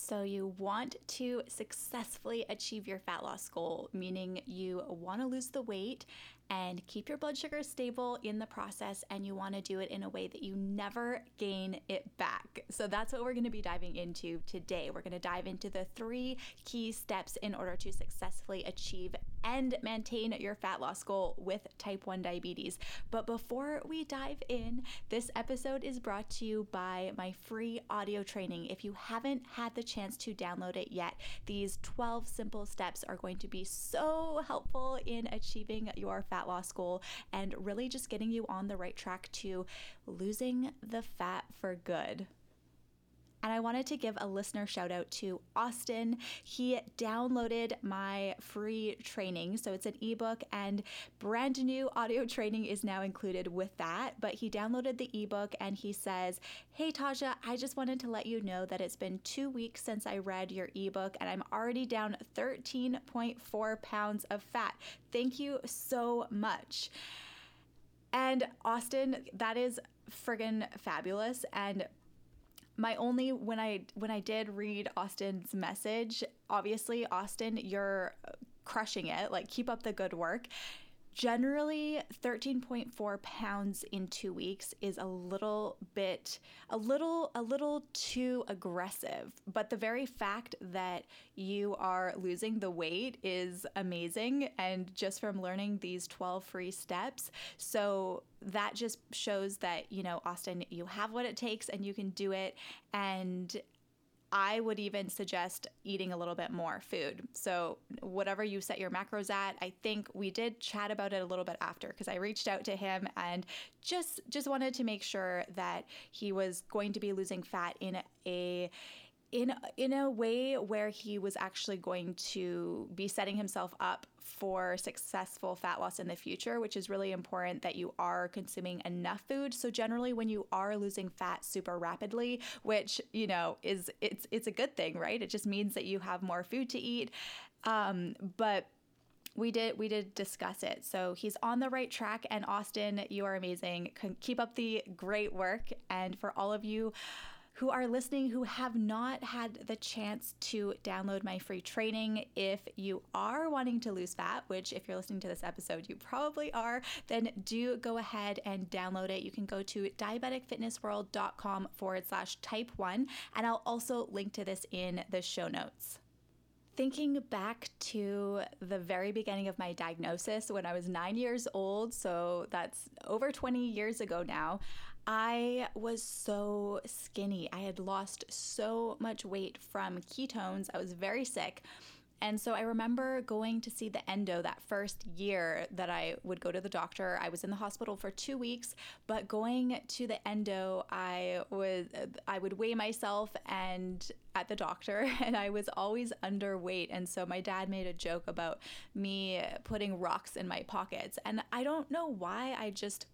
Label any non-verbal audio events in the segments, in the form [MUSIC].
So, you want to successfully achieve your fat loss goal, meaning you want to lose the weight and keep your blood sugar stable in the process, and you want to do it in a way that you never gain it back. So, that's what we're going to be diving into today. We're going to dive into the three key steps in order to successfully achieve and maintain your fat loss goal with type 1 diabetes. But before we dive in, this episode is brought to you by my free audio training. If you haven't had the chance to download it yet, these 12 simple steps are going to be so helpful in achieving your fat loss goal and really just getting you on the right track to losing the fat for good. And I wanted to give a listener shout out to Austin. He downloaded my free training. So it's an ebook, and brand new audio training is now included with that. But he downloaded the ebook and he says, Hey, Taja, I just wanted to let you know that it's been two weeks since I read your ebook, and I'm already down 13.4 pounds of fat. Thank you so much. And Austin, that is friggin' fabulous. And my only when I when I did read Austin's message, obviously Austin, you're crushing it. Like keep up the good work. Generally, 13.4 pounds in 2 weeks is a little bit a little a little too aggressive, but the very fact that you are losing the weight is amazing and just from learning these 12 free steps. So that just shows that, you know, Austin, you have what it takes and you can do it. And I would even suggest eating a little bit more food. So, whatever you set your macros at, I think we did chat about it a little bit after because I reached out to him and just just wanted to make sure that he was going to be losing fat in a in in a way where he was actually going to be setting himself up for successful fat loss in the future which is really important that you are consuming enough food. So generally when you are losing fat super rapidly which you know is it's it's a good thing right? It just means that you have more food to eat. Um, but we did we did discuss it. So he's on the right track. And austin you are amazing. Keep up the great work. And for all of you who are listening who have not had the chance to download my free training. If you are wanting to lose fat, which if you're listening to this episode, you probably are, then do go ahead and download it. You can go to diabeticfitnessworld.com forward slash type one, and I'll also link to this in the show notes. Thinking back to the very beginning of my diagnosis when I was nine years old, so that's over 20 years ago now, I was so skinny. I had lost so much weight from ketones. I was very sick. And so I remember going to see the endo that first year that I would go to the doctor. I was in the hospital for 2 weeks, but going to the endo, I would I would weigh myself and at the doctor [LAUGHS] and I was always underweight and so my dad made a joke about me putting rocks in my pockets. And I don't know why I just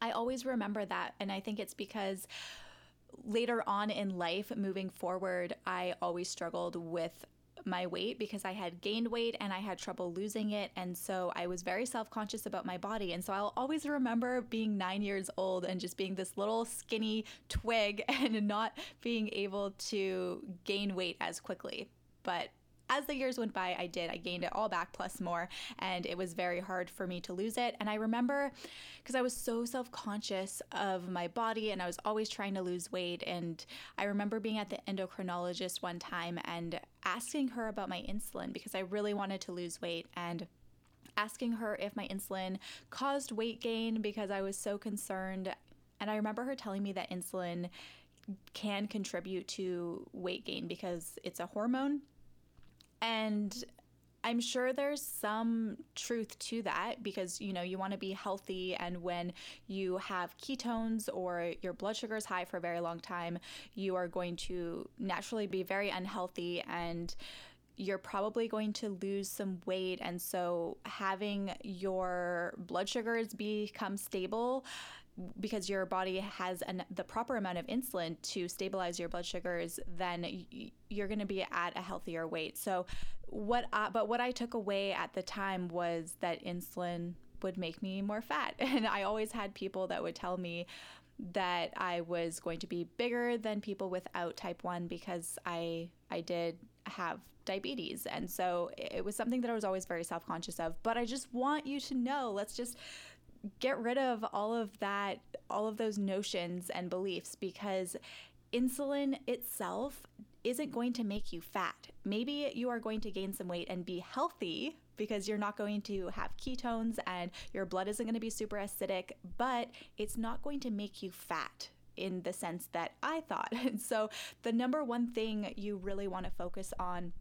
I always remember that and I think it's because later on in life moving forward I always struggled with my weight because I had gained weight and I had trouble losing it. And so I was very self conscious about my body. And so I'll always remember being nine years old and just being this little skinny twig [LAUGHS] and not being able to gain weight as quickly. But as the years went by, I did. I gained it all back plus more, and it was very hard for me to lose it. And I remember because I was so self conscious of my body and I was always trying to lose weight. And I remember being at the endocrinologist one time and asking her about my insulin because I really wanted to lose weight. And asking her if my insulin caused weight gain because I was so concerned. And I remember her telling me that insulin can contribute to weight gain because it's a hormone and I'm sure there's some truth to that because you know you want to be healthy and when you have ketones or your blood sugar is high for a very long time you are going to naturally be very unhealthy and you're probably going to lose some weight. And so having your blood sugars become stable because your body has an, the proper amount of insulin to stabilize your blood sugars, then you're going to be at a healthier weight. So, what I, but what I took away at the time was that insulin would make me more fat, [LAUGHS] and I always had people that would tell me that I was going to be bigger than people without type 1 because I I did have diabetes. And so it was something that I was always very self-conscious of, but I just want you to know, let's just get rid of all of that all of those notions and beliefs because insulin itself isn't going to make you fat. Maybe you are going to gain some weight and be healthy because you're not going to have ketones and your blood isn't going to be super acidic, but it's not going to make you fat in the sense that I thought. And [LAUGHS] so the number one thing you really want to focus on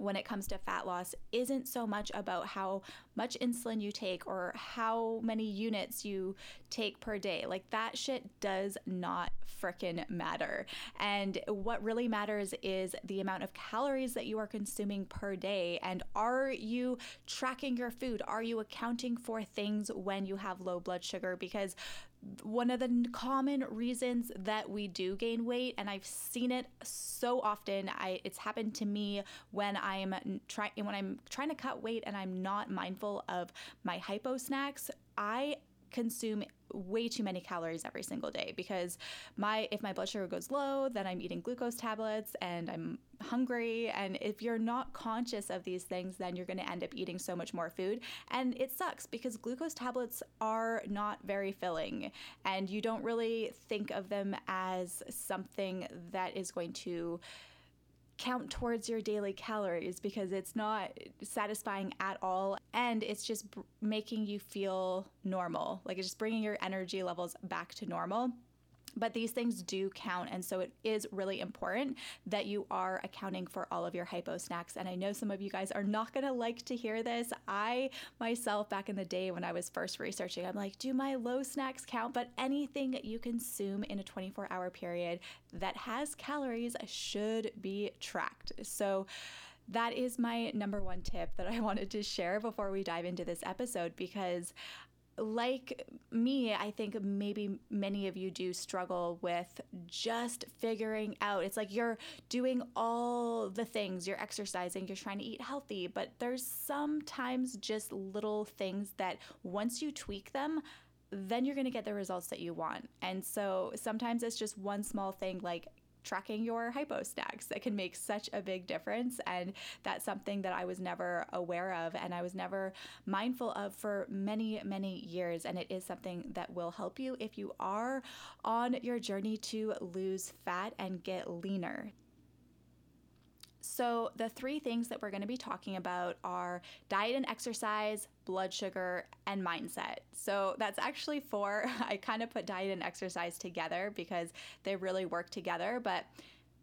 when it comes to fat loss isn't so much about how much insulin you take or how many units you take per day. Like that shit does not freaking matter. And what really matters is the amount of calories that you are consuming per day. And are you tracking your food? Are you accounting for things when you have low blood sugar? Because one of the common reasons that we do gain weight and I've seen it so often I it's happened to me when I'm trying when I'm trying to cut weight and I'm not mindful of my hypo snacks I consume way too many calories every single day because my if my blood sugar goes low then i'm eating glucose tablets and i'm hungry. And if you're not conscious of these things then you're going to end up eating so much more food. And it sucks because glucose tablets are not very filling and you don't really think of them as something that is going to count towards your daily calories because it's not satisfying at all. And it's just making you feel normal. Like it's just bringing your energy levels back to normal but these things do count. And so it is really important that you are accounting for all of your hypo snacks. And I know some of you guys are not going to like to hear this. I myself, back in the day when I was first researching, I'm like, do my low snacks count? But anything you consume in a 24 hour period that has calories should be tracked. So, that is my number one tip that I [LAUGHS] wanted to share before we dive into this episode because like me, I think maybe many of you do struggle with just figuring out. It's like you're doing all the things, you're exercising, you're trying to eat healthy, but there's sometimes just little things that once you tweak them, then you're going to get the results that you want. And so sometimes it's just one small thing like tracking your hypo snacks that can make such a big difference. And that's something that I was never aware of and I was never mindful of for many, many years. And it is something that will help you if you are on your journey to lose fat and get leaner. So, the three things that we're going to be talking about are diet and exercise, blood sugar, and mindset. So, that's actually four. [LAUGHS] I kind of put diet and exercise together because they really work together, but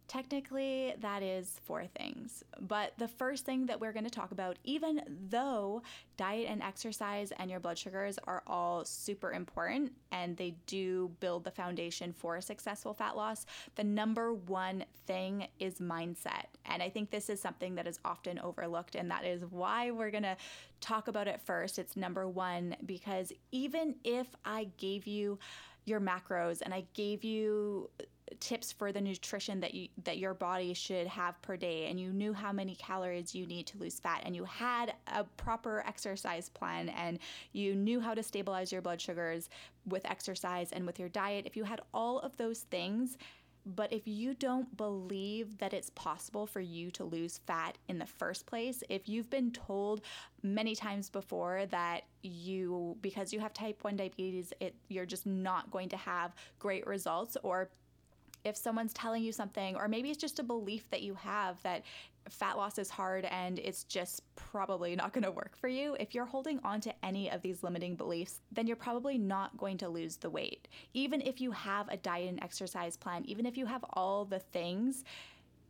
Technically, that is four things. But the first thing that we're going to talk about, even though diet and exercise and your blood sugars are all super important and they do build the foundation for successful fat loss, the number one thing is mindset. And I think this is something that is often overlooked, and that is why we're going to talk about it first. It's number one because even if I gave you your macros and I gave you tips for the nutrition that you that your body should have per day and you knew how many calories you need to lose fat and you had a proper exercise plan and you knew how to stabilize your blood sugars with exercise and with your diet. If you had all of those things but if you don't believe that it's possible for you to lose fat in the first place, if you've been told many times before that you, because you have type 1 diabetes, it, you're just not going to have great results, or if someone's telling you something, or maybe it's just a belief that you have that fat loss is hard and it's just probably not going to work for you, if you're holding on to any of these limiting beliefs, then you're probably not going to lose the weight. Even if you have a diet and exercise plan, even if you have all the things,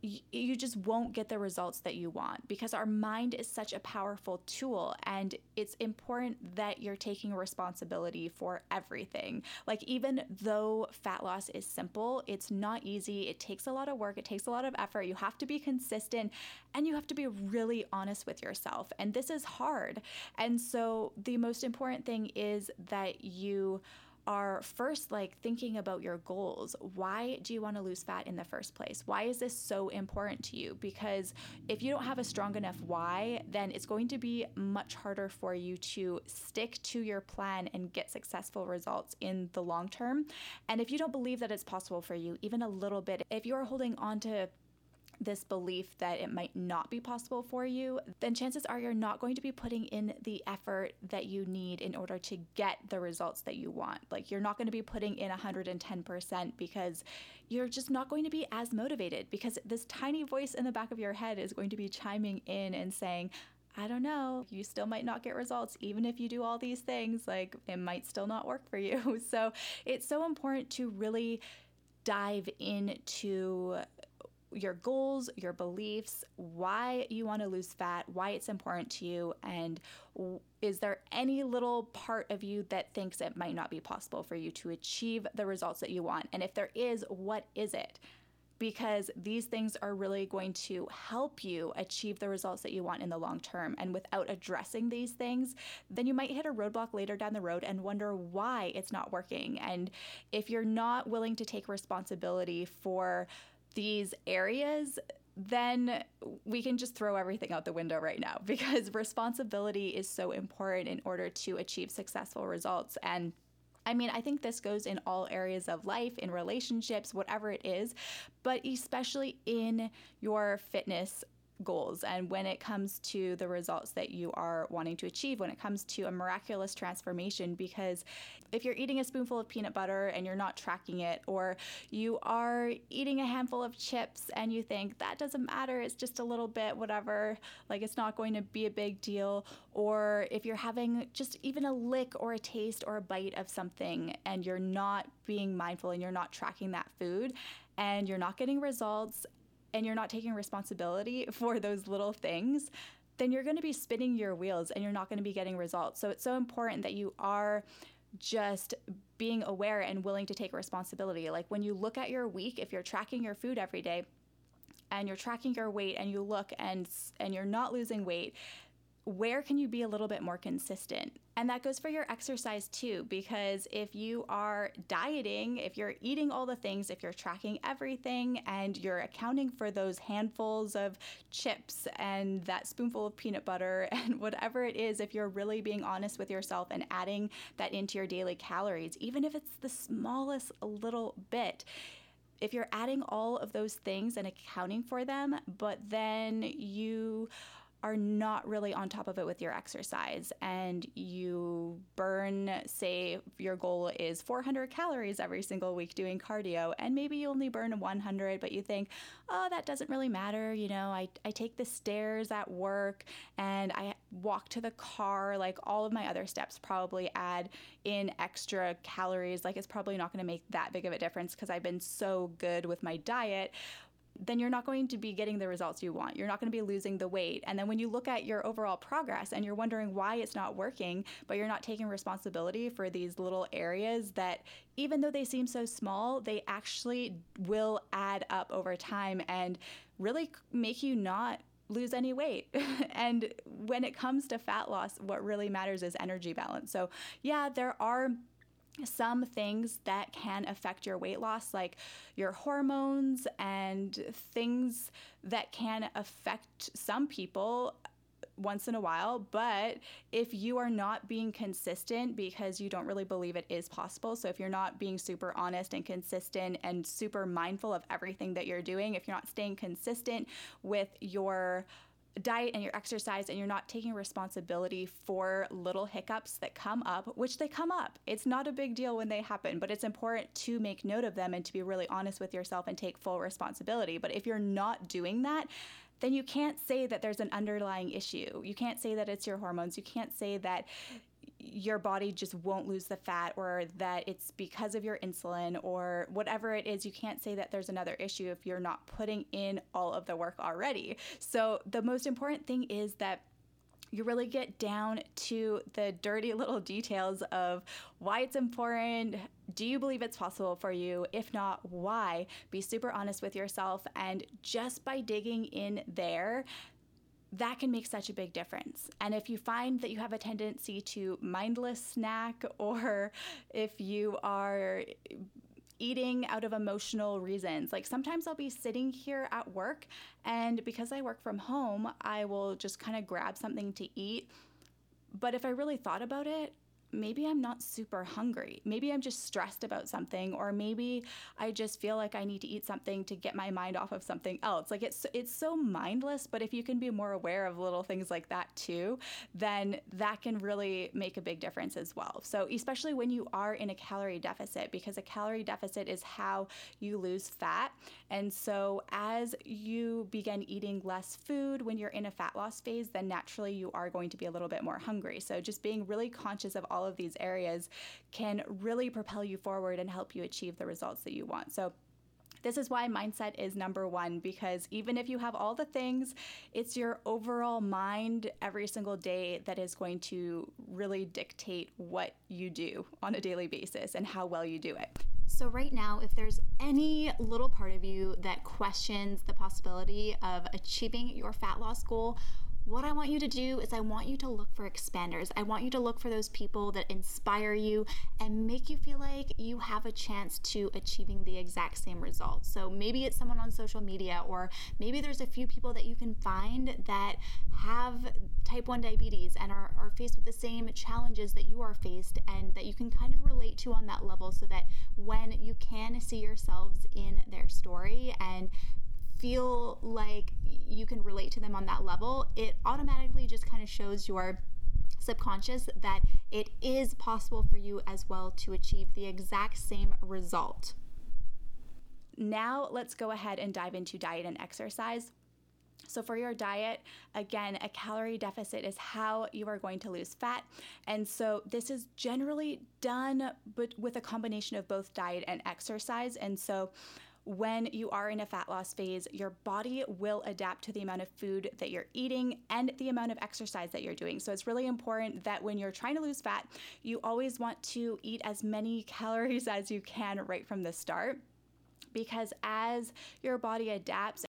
you just won't get the results that you want because our mind is such a powerful tool and it's important that you're taking responsibility for everything. Like even though fat loss is simple, it's not easy. It takes a lot of work, it takes a lot of effort. You have to be consistent and you have to be really honest with yourself. And this is hard. And so the most important thing is that you are first like thinking about your goals. Why do you want to lose fat in the first place? Why is this so important to you? Because if you don't have a strong enough why, then it's going to be much harder for you to stick to your plan and get successful results in the long term. And if you don't believe that it's possible for you, even a little bit, if you are holding on to this belief that it might not be possible for you, then chances are you're not going to be putting in the effort that you need in order to get the results that you want. Like you're not going to be putting in 110% because you're just not going to be as motivated because this tiny voice in the back of your head is going to be chiming in and saying, I don't know, you still might not get results. Even if you do all these things, like it might still not work for you. [LAUGHS] So it's so important to really dive into your goals, your beliefs, why you want to lose fat, why it's important to you, and is there any little part of you that thinks it might not be possible for you to achieve the results that you want? And if there is, what is it? Because these things are really going to help you achieve the results that you want in the long term. And without addressing these things, then you might hit a roadblock later down the road and wonder why it's not working. And if you're not willing to take responsibility for these areas, then we can just throw everything out the window right now [LAUGHS] because responsibility is so important in order to achieve successful results. And I mean, I think this goes in all areas of life, in relationships, whatever it is, but especially in your fitness goals and when it comes to the results that you are wanting to achieve, when it comes to a miraculous transformation. Because if you're eating a spoonful of peanut butter and you're not tracking it, or you are eating a handful of chips and you think that doesn't matter, it's just a little bit, whatever, like it's not going to be a big deal, or if you're having just even a lick or a taste or a bite of something and you're not being mindful and you're not tracking that food and you're not getting results and you're not taking responsibility [LAUGHS] for those little things, then you're going to be spinning your wheels and you're not going to be getting results. So it's so important that you are just being aware and willing to take responsibility. Like when you look at your week, if you're tracking your food every day, and you're tracking your weight and you look and and you're not losing weight where can you be a little bit more consistent? And that goes for your exercise too, because if you are dieting, if you're eating all the things, if you're tracking everything and you're accounting for those handfuls of chips and that spoonful of peanut butter [LAUGHS] and whatever it is, if you're really being honest with yourself and adding that into your daily calories, even if it's the smallest little bit, if you're adding all of those things and accounting for them, but then you are not really on top of it with your exercise and you burn, say, your goal is 400 calories every single week doing cardio, and maybe you only burn 100, but you think, oh, that doesn't really matter. You know, I, I take the stairs at work and I walk to the car. Like all of my other steps probably add in extra calories. Like it's probably not going to make that big of a difference because I've been so good with my diet then you're not going to be getting the results you want. You're not going to be losing the weight. And then when you look at your overall progress and you're wondering why it's not working, but you're not taking responsibility for these little areas that, even though they seem so small, they actually will add up over time and really make you not lose any weight. [LAUGHS] and when it comes to fat loss, what really matters is energy balance. So, yeah, there are some things that can affect your weight loss, like your hormones and things that can affect some people once in a while. But if you are not being consistent because you don't really believe it is possible, so if you're not being super honest and consistent and super mindful of everything that you're doing, if you're not staying consistent with your diet and your exercise and you're not taking responsibility for little hiccups that come up, which they come up. It's not a big deal when they happen, but it's important to make note of them and to be really honest with yourself and take full responsibility. But if you're not doing that, then you can't say that there's an underlying issue. You can't say that it's your hormones. You can't say that your body just won't lose the fat or that it's because of your insulin or whatever it is you can't say that there's another issue if you're not putting in all of the work already so the most important thing is that you really get down to the dirty [LAUGHS] little details of why it's important. Do you believe it's possible for you? If not, why? Be super honest with yourself. And just by digging in there, that can make such a big difference. And if you find that you have a tendency to mindless snack, [LAUGHS] or if you are eating out of emotional reasons. Like sometimes I'll be sitting here at work, and because I work from home, I will just kind of grab something to eat. But if I really thought about it, maybe I'm not super hungry. Maybe I'm just stressed about something or maybe I just feel like I need to eat something to get my mind off of something else. Like it's it's so mindless, but if you can be more aware of little things like that too, then that can really make a big difference as well. So especially when you are in a calorie deficit because a calorie deficit is how you lose fat. And so as you begin eating less food when you're in a fat loss phase, then naturally you are going to be a little bit more hungry. So just being really conscious of all all of these areas can really propel you forward and help you achieve the results that you want. So this is why mindset is number one because even if you have all the things, it's your overall mind every single day that is going to really dictate what you do on a daily basis and how well you do it. So, right now, if there's any little part of you that questions the possibility of achieving your fat loss goal, what I want you to do is I want you to look for expanders. I want you to look for those people that inspire you and make you feel like you have a chance to achieving the exact same result. So maybe it's someone on social media, or maybe there's a few people that you can find that have type 1 diabetes and are, are faced with the same challenges that you are faced and that you can kind of relate to on that level so that when you can see yourselves in their story and feel like you can relate to them on that level, it automatically just kind of shows your subconscious that it is possible for you as well to achieve the exact same result. Now, let's go ahead and dive into diet and exercise. So, for your diet, again, a calorie deficit is how you are going to lose fat. And so, this is generally done but with a combination of both diet and exercise. And so, when you are in a fat loss phase, your body will adapt to the amount of food that you're eating and the amount of exercise that you're doing. So it's really important that when you're trying to lose fat, you always want to eat as many [LAUGHS] calories as you can right from the start. Because as your body adapts,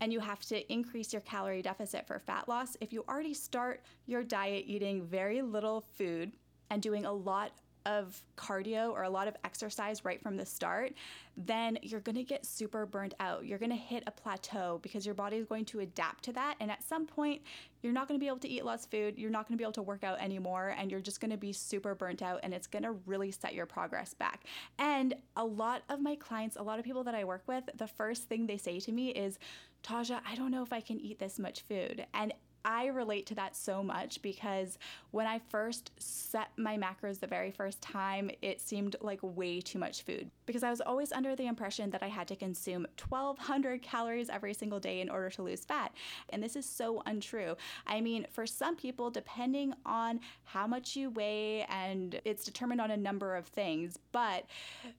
and you have to increase your calorie deficit for fat loss. If you already start your diet eating very little food and doing a lot of cardio or a lot of exercise right from the start, then you're going to get super burnt out. You're going to hit a plateau because your body is going to adapt to that. And at some point, you're not going to be able to eat less food. You're not going to be able to work out anymore. And you're just going to be super burnt out. And it's going to really set your progress back. And a lot of my clients, a lot of people that I work with, the first thing they say to me is, Taja, I don't know if I can eat this much food. And I relate to that so much because when I first set my macros the very first time, it seemed like way too much food because I was always under the impression that I had to consume 1,200 calories every single day in order to lose fat. And this is so untrue. I mean, for some people, depending on how much you weigh, and it's determined on a number of things, but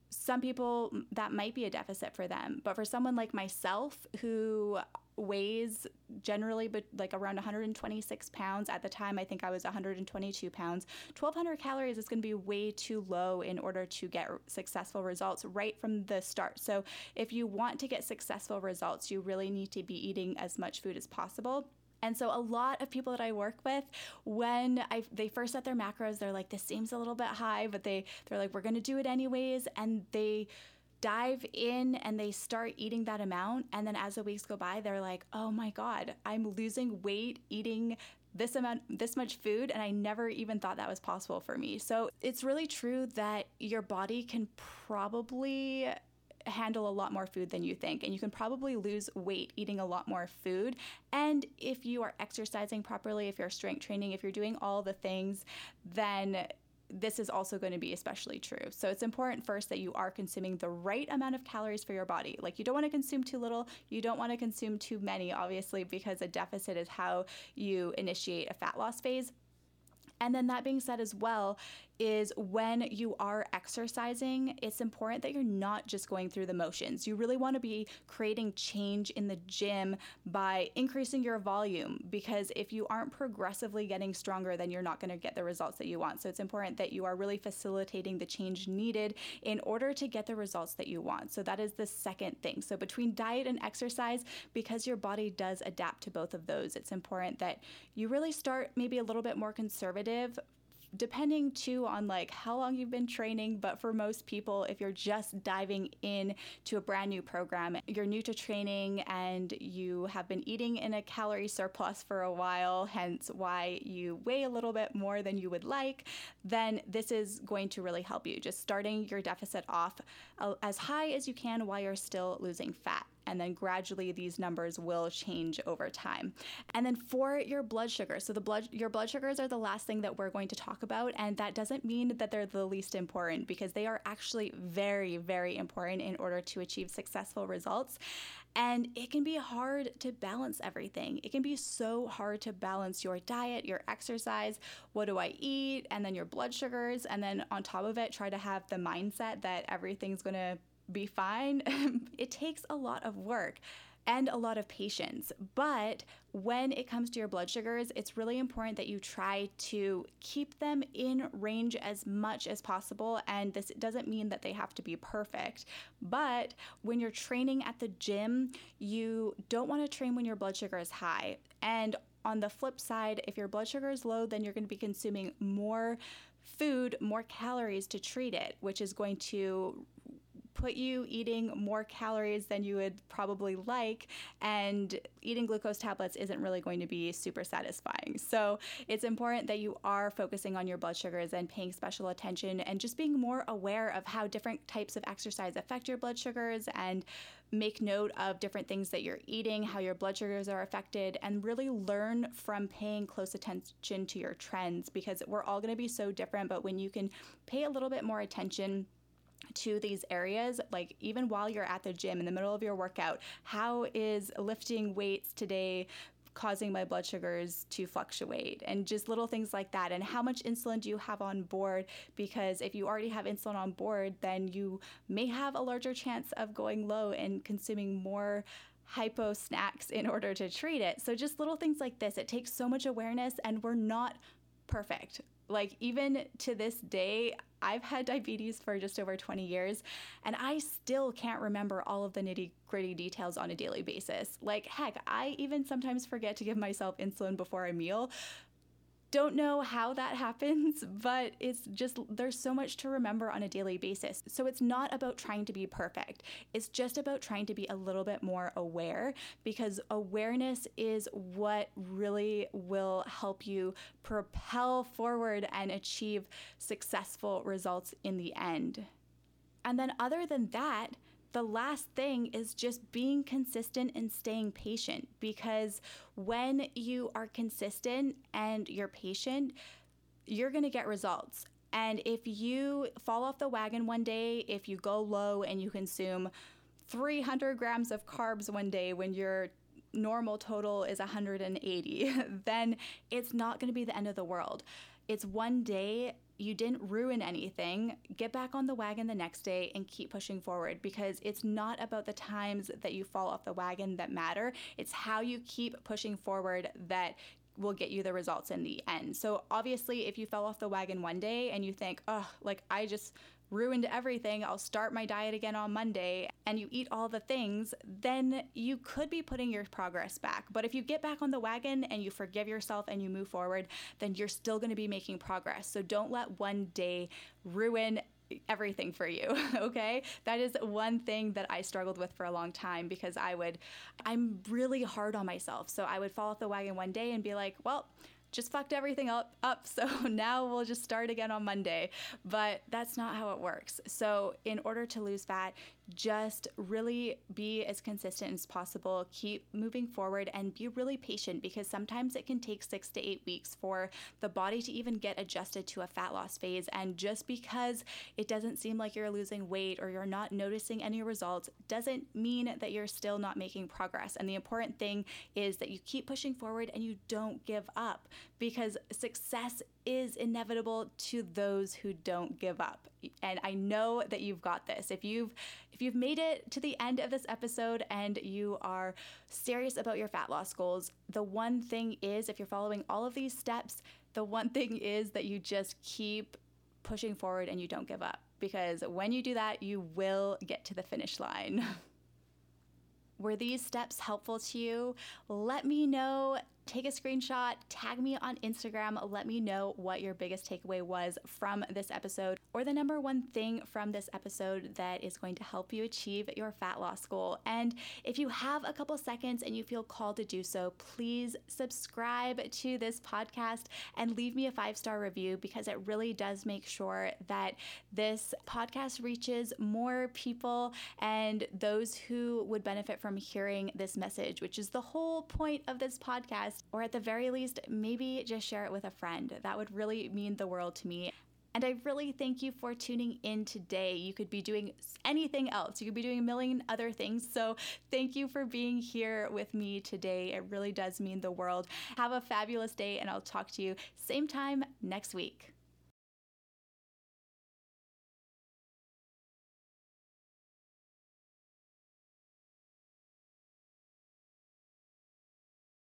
some people that might be a deficit for them. But for someone like myself who weighs generally but like around 126 pounds. At the time i think i was 122 pounds. 1200 calories is going to be way too low in order to get successful results right from the start. So if you want to get successful results you really need to be eating as much food as possible. And so a lot of people that I work with, when I, they first set their macros, they're like, this seems a little bit high, but they, they're like, we're going to do it anyways. And they, dive in and they start eating that amount. And then as the weeks go by, they're like, oh my God, I'm losing weight eating this amount this much food and I never even thought that was possible for me. So it's really true that your body can probably handle a lot more food than you think and you can probably lose weight eating a lot more food and if you are exercising properly if you're strength training if you're doing all the things then this is also going to be especially true. So it's important first that you are consuming the right amount of calories for your body. Like you don't want to consume too little, you don't want to consume too many, obviously, because a deficit is how you initiate a fat loss phase. And then that being said as well, is when you are exercising, it's important that you're not just going through the motions. You really want to be creating change in the gym by increasing your volume because if you aren't progressively getting stronger, then you're not going to get the results that you want. So it's important that you are really facilitating the change needed in order to get the results that you want. So that is the second thing. So between diet and exercise, because your body does adapt to both of those, it's important that you really start maybe a little bit more conservative depending too on like how long you've been training but for most people if you're just diving in to a brand new program you're new to training and you have been eating in a calorie surplus for a while hence why you weigh a little bit more than you would like then this is going to really help you. Just starting your deficit off uh, as high as you can while you're still losing fat and then gradually these numbers will change over time. And then for your blood sugar, so the blood your blood sugars are the last thing that we're going to talk about and that doesn't mean that they're the least important because they are actually very very important in order to achieve successful results. And it can be hard to balance everything. It can be so hard to balance your diet, your exercise, what do I eat, and then your blood sugars. And then on top of it, try to have the mindset that everything's going to be fine. [LAUGHS] it takes a lot of work and a lot of patience. But when it comes to your blood sugars, it's really important that you try to keep them in range as much as possible. And this doesn't mean that they have to be perfect. But when you're training at the gym, you don't want to train when your blood sugar is high. And on the flip side, if your blood sugar is low, then you're going to be consuming more food, more calories to treat it, which is going to put you eating more calories than you would probably like, and eating glucose tablets isn't really going to be super satisfying. So it's important that you are focusing on your blood sugars and paying special attention and just being more aware of how different types of exercise affect your blood sugars and make note of different things that you're eating, how your blood sugars are affected, and really learn from paying close attention to your trends because we're all going to be so different. But when you can pay a little bit more attention, to these areas, like even while you're at the gym in the middle of your workout, how is lifting weights today causing my blood sugars to fluctuate? And just little things like that. And how much insulin do you have on board? Because if you already have insulin on board then you may have a larger chance of going low and consuming more hypo snacks in order to treat it. So just little things like this. It takes so much awareness and we're not perfect. Like even to this day I've had diabetes for just over 20 years, and I still can't remember all of the nitty gritty details on a daily basis. Like, heck, I even sometimes forget to give myself insulin before a meal. Don't know how that [LAUGHS] happens, but it's just there's so much to remember on a daily basis. So it's not about trying to be perfect. It's just about trying to be a little bit more aware because awareness is what really will help you propel forward and achieve successful results in the end. And then, other than that, the last thing is just being consistent and staying patient because when you are consistent and you're patient, you're going to get results. And if you fall off the wagon one day, if you go low and you consume 300 grams of carbs one day when your normal total is 180, [LAUGHS] then it's not going to be the end of the world. It's one day you didn't ruin anything, get back on the wagon the next day and keep pushing forward because it's not about the times that you fall off the wagon that matter. It's how you keep pushing forward that will get you the results in the end. So obviously, if you fell off the wagon one day and you think, oh, like I just ruined everything, I'll start my diet again on Monday, and you eat all the things, then you could be putting your progress back. But if you get back on the wagon and you forgive yourself and you move forward, then you're still to be making progress. So don't let one day ruin everything for you, [LAUGHS] okay? That is one thing that I struggled with for a long time because I would, I'm really hard on myself. So I would fall off the wagon one day and be like, well, just fucked everything up [LAUGHS] up so [LAUGHS] now we'll just start again on Monday but that's not how it works so in order to lose fat just really be as consistent as possible. Keep moving forward and be really patient because sometimes it can take six to eight weeks for the body to even get adjusted to a fat loss phase. And just because it doesn't seem like you're losing weight or you're not noticing any results doesn't mean that you're still not making progress. And the important thing is that you keep pushing forward and you don't give up because success is inevitable to those who don't give up. And I know that you've got this. If you've if you've made it to the end of this episode and you are serious about your fat loss goals, the one thing is if you're following all of these steps, the one thing is that you just keep pushing forward and you don't give up because when you do that, you will get to the finish line. [LAUGHS] Were these steps helpful to you? Let me know take a screenshot, tag me on Instagram, let me know what your biggest takeaway was from this episode or the number one thing from this episode that is going to help you achieve your fat loss goal. And if you have a couple seconds and you feel called to do so, please subscribe to this podcast and leave me a five star review because it really does make sure that this podcast reaches more people and those who would benefit from hearing this message, which is the whole point of this podcast or at the very least, maybe just share it with a friend. That would really mean the world to me. And I really thank you for tuning in today. You could be doing anything else, you could be doing a million other things. So, thank you for being here with me today. It really does mean the world. Have a fabulous day, and I'll talk to you same time next week.